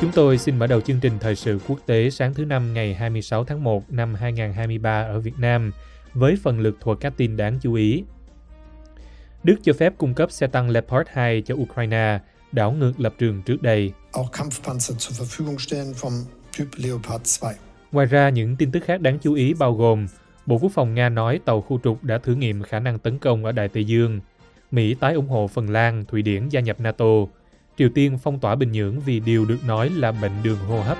Chúng tôi xin mở đầu chương trình thời sự quốc tế sáng thứ Năm ngày 26 tháng 1 năm 2023 ở Việt Nam với phần lược thuộc các tin đáng chú ý. Đức cho phép cung cấp xe tăng Leopard 2 cho Ukraine, đảo ngược lập trường trước đây. auch Kampfpanzer zur Verfügung stellen vom Typ Leopard 2. Ngoài ra, những tin tức khác đáng chú ý bao gồm Bộ Quốc phòng Nga nói tàu khu trục đã thử nghiệm khả năng tấn công ở Đại Tây Dương. Mỹ tái ủng hộ Phần Lan, Thụy Điển gia nhập NATO. Triều Tiên phong tỏa Bình Nhưỡng vì điều được nói là bệnh đường hô hấp.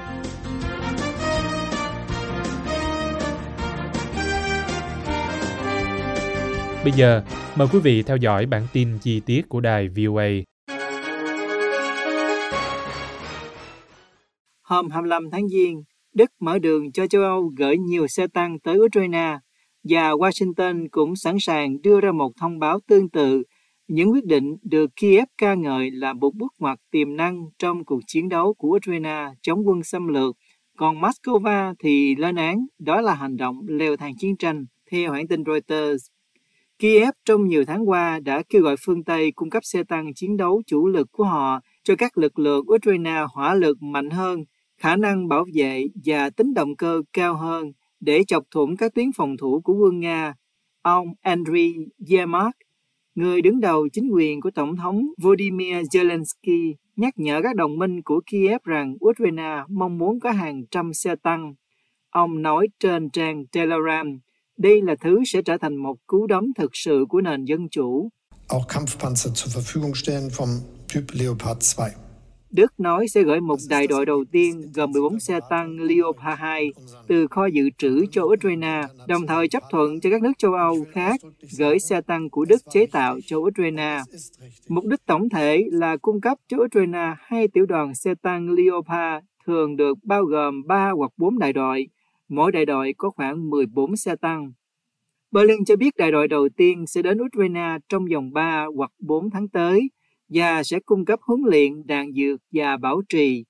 Bây giờ, mời quý vị theo dõi bản tin chi tiết của đài VOA. Hôm 25 tháng Giêng, Đức mở đường cho châu Âu gửi nhiều xe tăng tới Ukraine và Washington cũng sẵn sàng đưa ra một thông báo tương tự. Những quyết định được Kiev ca ngợi là một bước ngoặt tiềm năng trong cuộc chiến đấu của Ukraine chống quân xâm lược, còn Moscow thì lên án đó là hành động leo thang chiến tranh, theo hãng tin Reuters. Kiev trong nhiều tháng qua đã kêu gọi phương Tây cung cấp xe tăng chiến đấu chủ lực của họ cho các lực lượng Ukraine hỏa lực mạnh hơn, khả năng bảo vệ và tính động cơ cao hơn để chọc thủng các tuyến phòng thủ của quân Nga. Ông Andriy Yermak, người đứng đầu chính quyền của Tổng thống Volodymyr Zelensky, nhắc nhở các đồng minh của Kiev rằng Ukraine mong muốn có hàng trăm xe tăng. Ông nói trên trang Telegram, đây là thứ sẽ trở thành một cú đấm thực sự của nền dân chủ. Auch Kampfpanzer zur Verfügung stellen vom Typ Leopard 2. Đức nói sẽ gửi một đại đội đầu tiên gồm 14 xe tăng Leopard 2 từ kho dự trữ cho Ukraine, đồng thời chấp thuận cho các nước châu Âu khác gửi xe tăng của Đức chế tạo cho Ukraine. Mục đích tổng thể là cung cấp cho Ukraine hai tiểu đoàn xe tăng Leopard thường được bao gồm 3 hoặc 4 đại đội, mỗi đại đội có khoảng 14 xe tăng. Berlin cho biết đại đội đầu tiên sẽ đến Ukraine trong vòng 3 hoặc 4 tháng tới và sẽ cung cấp huấn luyện, đạn dược và bảo trì.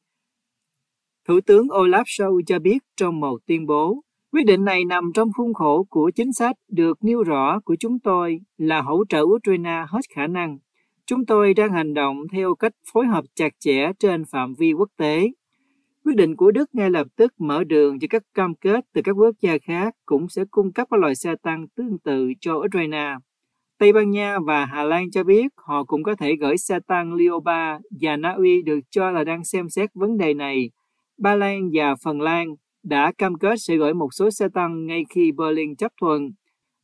Thủ tướng Olaf Scholz cho biết trong một tuyên bố, quyết định này nằm trong khuôn khổ của chính sách được nêu rõ của chúng tôi là hỗ trợ Ukraine hết khả năng. Chúng tôi đang hành động theo cách phối hợp chặt chẽ trên phạm vi quốc tế. Quyết định của Đức ngay lập tức mở đường cho các cam kết từ các quốc gia khác cũng sẽ cung cấp các loại xe tăng tương tự cho Ukraine. Tây Ban Nha và Hà Lan cho biết họ cũng có thể gửi xe tăng Leopard và Na Uy được cho là đang xem xét vấn đề này. Ba Lan và Phần Lan đã cam kết sẽ gửi một số xe tăng ngay khi Berlin chấp thuận.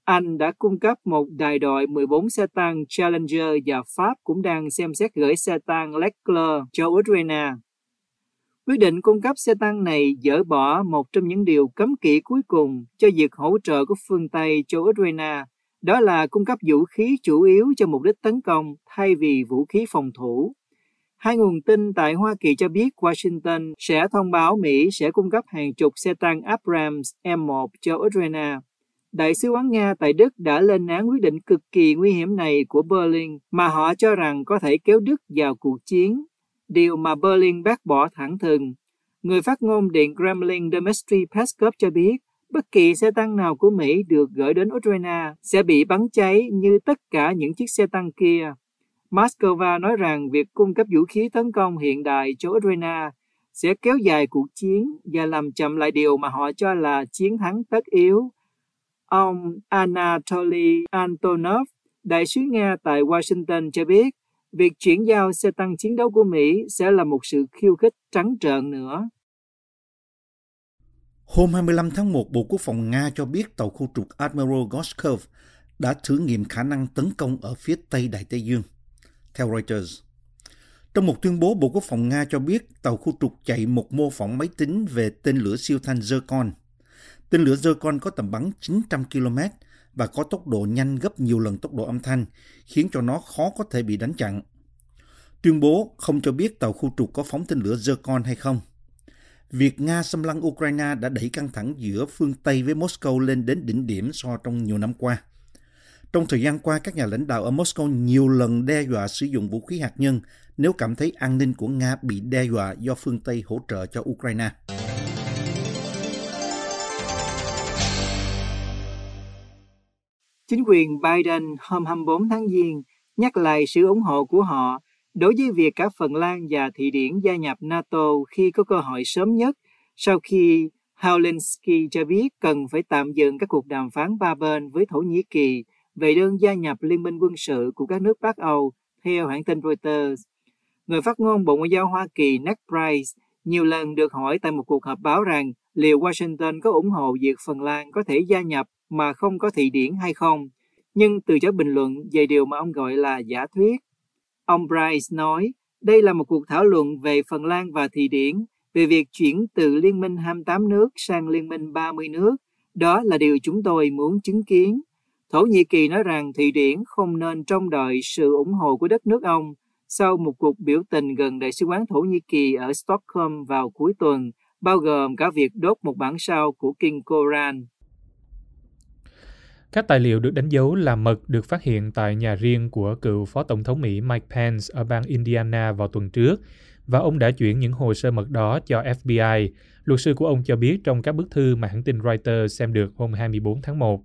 Anh đã cung cấp một đại đội 14 xe tăng Challenger và Pháp cũng đang xem xét gửi xe tăng Leclerc cho Ukraine. Quyết định cung cấp xe tăng này dỡ bỏ một trong những điều cấm kỵ cuối cùng cho việc hỗ trợ của phương Tây cho Ukraine, đó là cung cấp vũ khí chủ yếu cho mục đích tấn công thay vì vũ khí phòng thủ. Hai nguồn tin tại Hoa Kỳ cho biết Washington sẽ thông báo Mỹ sẽ cung cấp hàng chục xe tăng Abrams M1 cho Ukraine. Đại sứ quán Nga tại Đức đã lên án quyết định cực kỳ nguy hiểm này của Berlin mà họ cho rằng có thể kéo Đức vào cuộc chiến, điều mà Berlin bác bỏ thẳng thừng. Người phát ngôn Điện Kremlin Dmitry Peskov cho biết bất kỳ xe tăng nào của Mỹ được gửi đến Ukraine sẽ bị bắn cháy như tất cả những chiếc xe tăng kia. Moscow nói rằng việc cung cấp vũ khí tấn công hiện đại cho Ukraine sẽ kéo dài cuộc chiến và làm chậm lại điều mà họ cho là chiến thắng tất yếu. Ông Anatoly Antonov, đại sứ Nga tại Washington cho biết, việc chuyển giao xe tăng chiến đấu của Mỹ sẽ là một sự khiêu khích trắng trợn nữa. Hôm 25 tháng 1, Bộ Quốc phòng Nga cho biết tàu khu trục Admiral Gorshkov đã thử nghiệm khả năng tấn công ở phía Tây Đại Tây Dương, theo Reuters. Trong một tuyên bố, Bộ Quốc phòng Nga cho biết tàu khu trục chạy một mô phỏng máy tính về tên lửa siêu thanh Zircon. Tên lửa Zircon có tầm bắn 900 km và có tốc độ nhanh gấp nhiều lần tốc độ âm thanh, khiến cho nó khó có thể bị đánh chặn. Tuyên bố không cho biết tàu khu trục có phóng tên lửa Zircon hay không việc Nga xâm lăng Ukraine đã đẩy căng thẳng giữa phương Tây với Moscow lên đến đỉnh điểm so trong nhiều năm qua. Trong thời gian qua, các nhà lãnh đạo ở Moscow nhiều lần đe dọa sử dụng vũ khí hạt nhân nếu cảm thấy an ninh của Nga bị đe dọa do phương Tây hỗ trợ cho Ukraine. Chính quyền Biden hôm 24 tháng Giêng nhắc lại sự ủng hộ của họ đối với việc cả Phần Lan và Thụy Điển gia nhập NATO khi có cơ hội sớm nhất sau khi Helsinki cho biết cần phải tạm dừng các cuộc đàm phán ba bên với Thổ Nhĩ Kỳ về đơn gia nhập Liên minh quân sự của các nước Bắc Âu, theo hãng tin Reuters. Người phát ngôn Bộ Ngoại giao Hoa Kỳ Ned Price nhiều lần được hỏi tại một cuộc họp báo rằng liệu Washington có ủng hộ việc Phần Lan có thể gia nhập mà không có thị điển hay không, nhưng từ chối bình luận về điều mà ông gọi là giả thuyết. Ông Price nói, đây là một cuộc thảo luận về Phần Lan và Thụy Điển về việc chuyển từ Liên minh 28 nước sang Liên minh 30 nước. Đó là điều chúng tôi muốn chứng kiến. Thổ Nhĩ Kỳ nói rằng Thụy Điển không nên trông đợi sự ủng hộ của đất nước ông sau một cuộc biểu tình gần Đại sứ quán Thổ Nhĩ Kỳ ở Stockholm vào cuối tuần, bao gồm cả việc đốt một bản sao của Kinh Koran. Các tài liệu được đánh dấu là mật được phát hiện tại nhà riêng của cựu Phó Tổng thống Mỹ Mike Pence ở bang Indiana vào tuần trước, và ông đã chuyển những hồ sơ mật đó cho FBI. Luật sư của ông cho biết trong các bức thư mà hãng tin Reuters xem được hôm 24 tháng 1.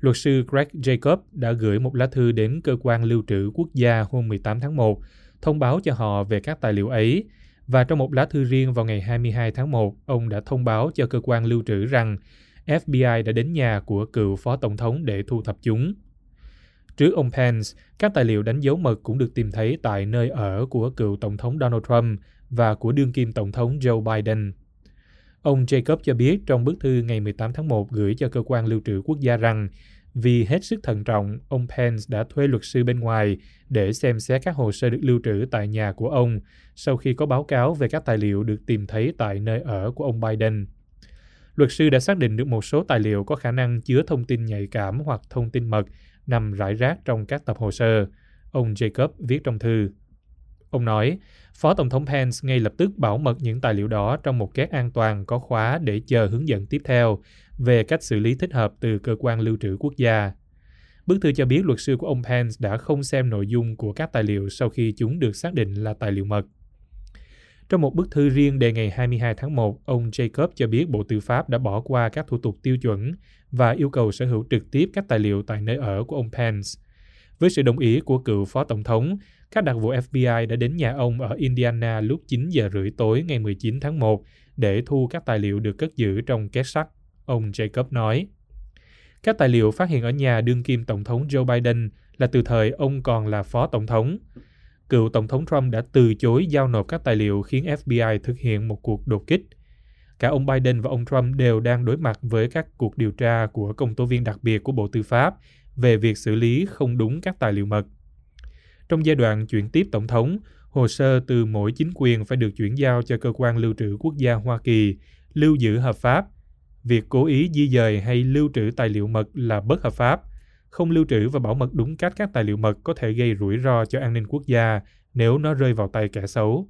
Luật sư Greg Jacob đã gửi một lá thư đến cơ quan lưu trữ quốc gia hôm 18 tháng 1, thông báo cho họ về các tài liệu ấy. Và trong một lá thư riêng vào ngày 22 tháng 1, ông đã thông báo cho cơ quan lưu trữ rằng FBI đã đến nhà của cựu phó tổng thống để thu thập chúng. Trước ông Pence, các tài liệu đánh dấu mật cũng được tìm thấy tại nơi ở của cựu tổng thống Donald Trump và của đương kim tổng thống Joe Biden. Ông Jacob cho biết trong bức thư ngày 18 tháng 1 gửi cho cơ quan lưu trữ quốc gia rằng vì hết sức thận trọng, ông Pence đã thuê luật sư bên ngoài để xem xét các hồ sơ được lưu trữ tại nhà của ông sau khi có báo cáo về các tài liệu được tìm thấy tại nơi ở của ông Biden. Luật sư đã xác định được một số tài liệu có khả năng chứa thông tin nhạy cảm hoặc thông tin mật nằm rải rác trong các tập hồ sơ, ông Jacob viết trong thư. Ông nói, Phó Tổng thống Pence ngay lập tức bảo mật những tài liệu đó trong một két an toàn có khóa để chờ hướng dẫn tiếp theo về cách xử lý thích hợp từ cơ quan lưu trữ quốc gia. Bức thư cho biết luật sư của ông Pence đã không xem nội dung của các tài liệu sau khi chúng được xác định là tài liệu mật. Trong một bức thư riêng đề ngày 22 tháng 1, ông Jacob cho biết Bộ Tư pháp đã bỏ qua các thủ tục tiêu chuẩn và yêu cầu sở hữu trực tiếp các tài liệu tại nơi ở của ông Pence. Với sự đồng ý của cựu phó tổng thống, các đặc vụ FBI đã đến nhà ông ở Indiana lúc 9 giờ rưỡi tối ngày 19 tháng 1 để thu các tài liệu được cất giữ trong két sắt, ông Jacob nói. Các tài liệu phát hiện ở nhà đương kim Tổng thống Joe Biden là từ thời ông còn là phó tổng thống. Cựu Tổng thống Trump đã từ chối giao nộp các tài liệu khiến FBI thực hiện một cuộc đột kích. Cả ông Biden và ông Trump đều đang đối mặt với các cuộc điều tra của công tố viên đặc biệt của Bộ Tư pháp về việc xử lý không đúng các tài liệu mật. Trong giai đoạn chuyển tiếp tổng thống, hồ sơ từ mỗi chính quyền phải được chuyển giao cho cơ quan lưu trữ quốc gia Hoa Kỳ, lưu giữ hợp pháp. Việc cố ý di dời hay lưu trữ tài liệu mật là bất hợp pháp. Không lưu trữ và bảo mật đúng cách các tài liệu mật có thể gây rủi ro cho an ninh quốc gia nếu nó rơi vào tay kẻ xấu.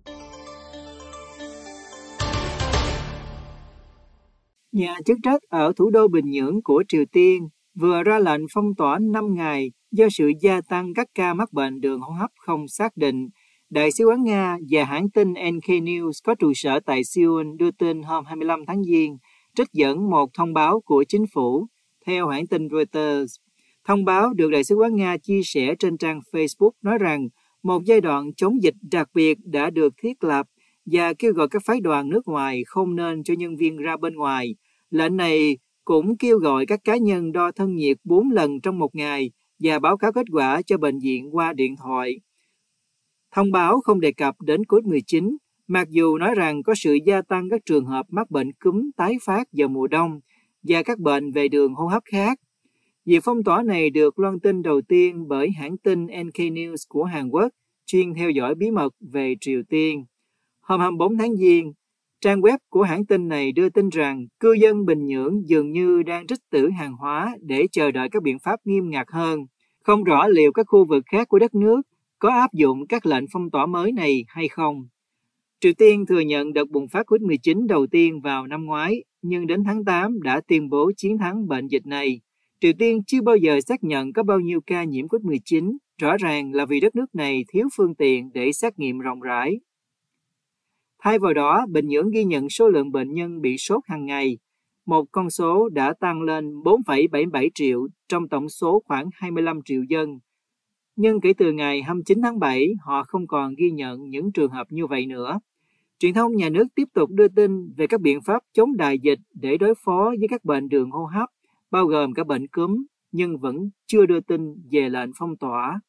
Nhà chức trách ở thủ đô Bình Nhưỡng của Triều Tiên vừa ra lệnh phong tỏa 5 ngày do sự gia tăng các ca mắc bệnh đường hô hấp không xác định. Đại sứ quán Nga và hãng tin NK News có trụ sở tại Seoul đưa tin hôm 25 tháng Giêng, trích dẫn một thông báo của chính phủ, theo hãng tin Reuters. Thông báo được Đại sứ quán Nga chia sẻ trên trang Facebook nói rằng một giai đoạn chống dịch đặc biệt đã được thiết lập và kêu gọi các phái đoàn nước ngoài không nên cho nhân viên ra bên ngoài. Lệnh này cũng kêu gọi các cá nhân đo thân nhiệt 4 lần trong một ngày và báo cáo kết quả cho bệnh viện qua điện thoại. Thông báo không đề cập đến COVID-19, mặc dù nói rằng có sự gia tăng các trường hợp mắc bệnh cúm tái phát vào mùa đông và các bệnh về đường hô hấp khác. Việc phong tỏa này được loan tin đầu tiên bởi hãng tin NK News của Hàn Quốc, chuyên theo dõi bí mật về Triều Tiên. Hôm 24 tháng Giêng, trang web của hãng tin này đưa tin rằng cư dân Bình Nhưỡng dường như đang trích trữ hàng hóa để chờ đợi các biện pháp nghiêm ngặt hơn. Không rõ liệu các khu vực khác của đất nước có áp dụng các lệnh phong tỏa mới này hay không. Triều Tiên thừa nhận đợt bùng phát COVID-19 đầu tiên vào năm ngoái, nhưng đến tháng 8 đã tuyên bố chiến thắng bệnh dịch này. Triều Tiên chưa bao giờ xác nhận có bao nhiêu ca nhiễm COVID-19, rõ ràng là vì đất nước này thiếu phương tiện để xét nghiệm rộng rãi. Thay vào đó, Bình Nhưỡng ghi nhận số lượng bệnh nhân bị sốt hàng ngày. Một con số đã tăng lên 4,77 triệu trong tổng số khoảng 25 triệu dân. Nhưng kể từ ngày 29 tháng 7, họ không còn ghi nhận những trường hợp như vậy nữa. Truyền thông nhà nước tiếp tục đưa tin về các biện pháp chống đại dịch để đối phó với các bệnh đường hô hấp, bao gồm cả bệnh cúm, nhưng vẫn chưa đưa tin về lệnh phong tỏa.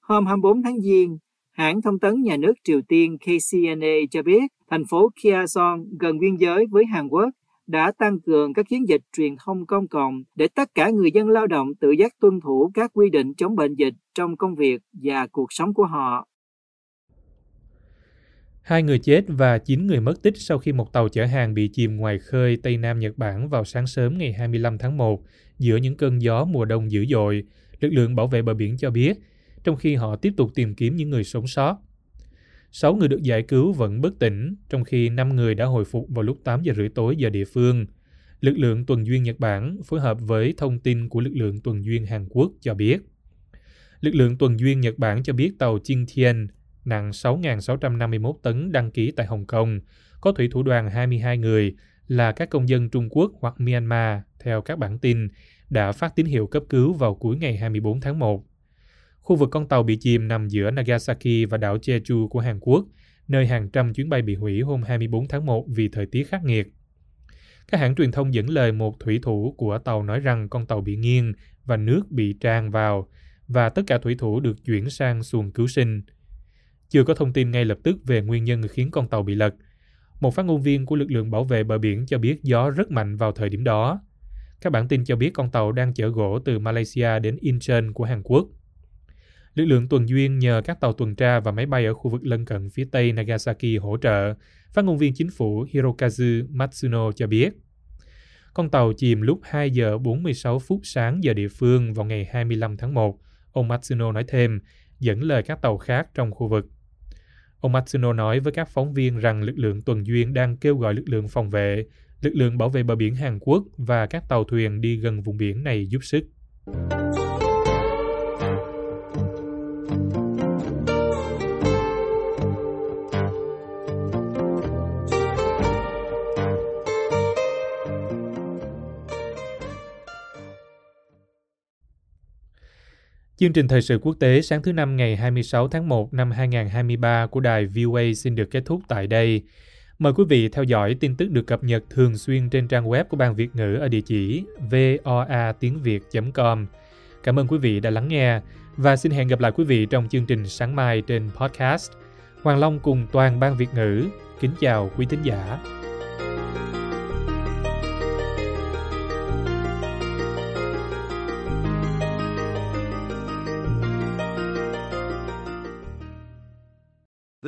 Hôm 24 tháng Giêng, hãng thông tấn nhà nước Triều Tiên KCNA cho biết thành phố Kyason gần biên giới với Hàn Quốc đã tăng cường các chiến dịch truyền thông công cộng để tất cả người dân lao động tự giác tuân thủ các quy định chống bệnh dịch trong công việc và cuộc sống của họ. Hai người chết và 9 người mất tích sau khi một tàu chở hàng bị chìm ngoài khơi Tây Nam Nhật Bản vào sáng sớm ngày 25 tháng 1 giữa những cơn gió mùa đông dữ dội, lực lượng bảo vệ bờ biển cho biết, trong khi họ tiếp tục tìm kiếm những người sống sót. Sáu người được giải cứu vẫn bất tỉnh, trong khi năm người đã hồi phục vào lúc 8 giờ rưỡi tối giờ địa phương. Lực lượng tuần duyên Nhật Bản phối hợp với thông tin của lực lượng tuần duyên Hàn Quốc cho biết. Lực lượng tuần duyên Nhật Bản cho biết tàu Jingtian nặng 6.651 tấn đăng ký tại Hồng Kông, có thủy thủ đoàn 22 người là các công dân Trung Quốc hoặc Myanmar, theo các bản tin, đã phát tín hiệu cấp cứu vào cuối ngày 24 tháng 1. Khu vực con tàu bị chìm nằm giữa Nagasaki và đảo Jeju của Hàn Quốc, nơi hàng trăm chuyến bay bị hủy hôm 24 tháng 1 vì thời tiết khắc nghiệt. Các hãng truyền thông dẫn lời một thủy thủ của tàu nói rằng con tàu bị nghiêng và nước bị tràn vào và tất cả thủy thủ được chuyển sang xuồng cứu sinh. Chưa có thông tin ngay lập tức về nguyên nhân khiến con tàu bị lật. Một phát ngôn viên của lực lượng bảo vệ bờ biển cho biết gió rất mạnh vào thời điểm đó. Các bản tin cho biết con tàu đang chở gỗ từ Malaysia đến Incheon của Hàn Quốc. Lực lượng tuần duyên nhờ các tàu tuần tra và máy bay ở khu vực lân cận phía tây Nagasaki hỗ trợ, phát ngôn viên chính phủ Hirokazu Matsuno cho biết. Con tàu chìm lúc 2 giờ 46 phút sáng giờ địa phương vào ngày 25 tháng 1, ông Matsuno nói thêm, dẫn lời các tàu khác trong khu vực. Ông Matsuno nói với các phóng viên rằng lực lượng tuần duyên đang kêu gọi lực lượng phòng vệ, lực lượng bảo vệ bờ biển Hàn Quốc và các tàu thuyền đi gần vùng biển này giúp sức. Chương trình thời sự quốc tế sáng thứ Năm ngày 26 tháng 1 năm 2023 của đài VOA xin được kết thúc tại đây. Mời quý vị theo dõi tin tức được cập nhật thường xuyên trên trang web của Ban Việt ngữ ở địa chỉ voa tiếng việt.com. Cảm ơn quý vị đã lắng nghe và xin hẹn gặp lại quý vị trong chương trình sáng mai trên podcast. Hoàng Long cùng toàn Ban Việt ngữ kính chào quý thính giả.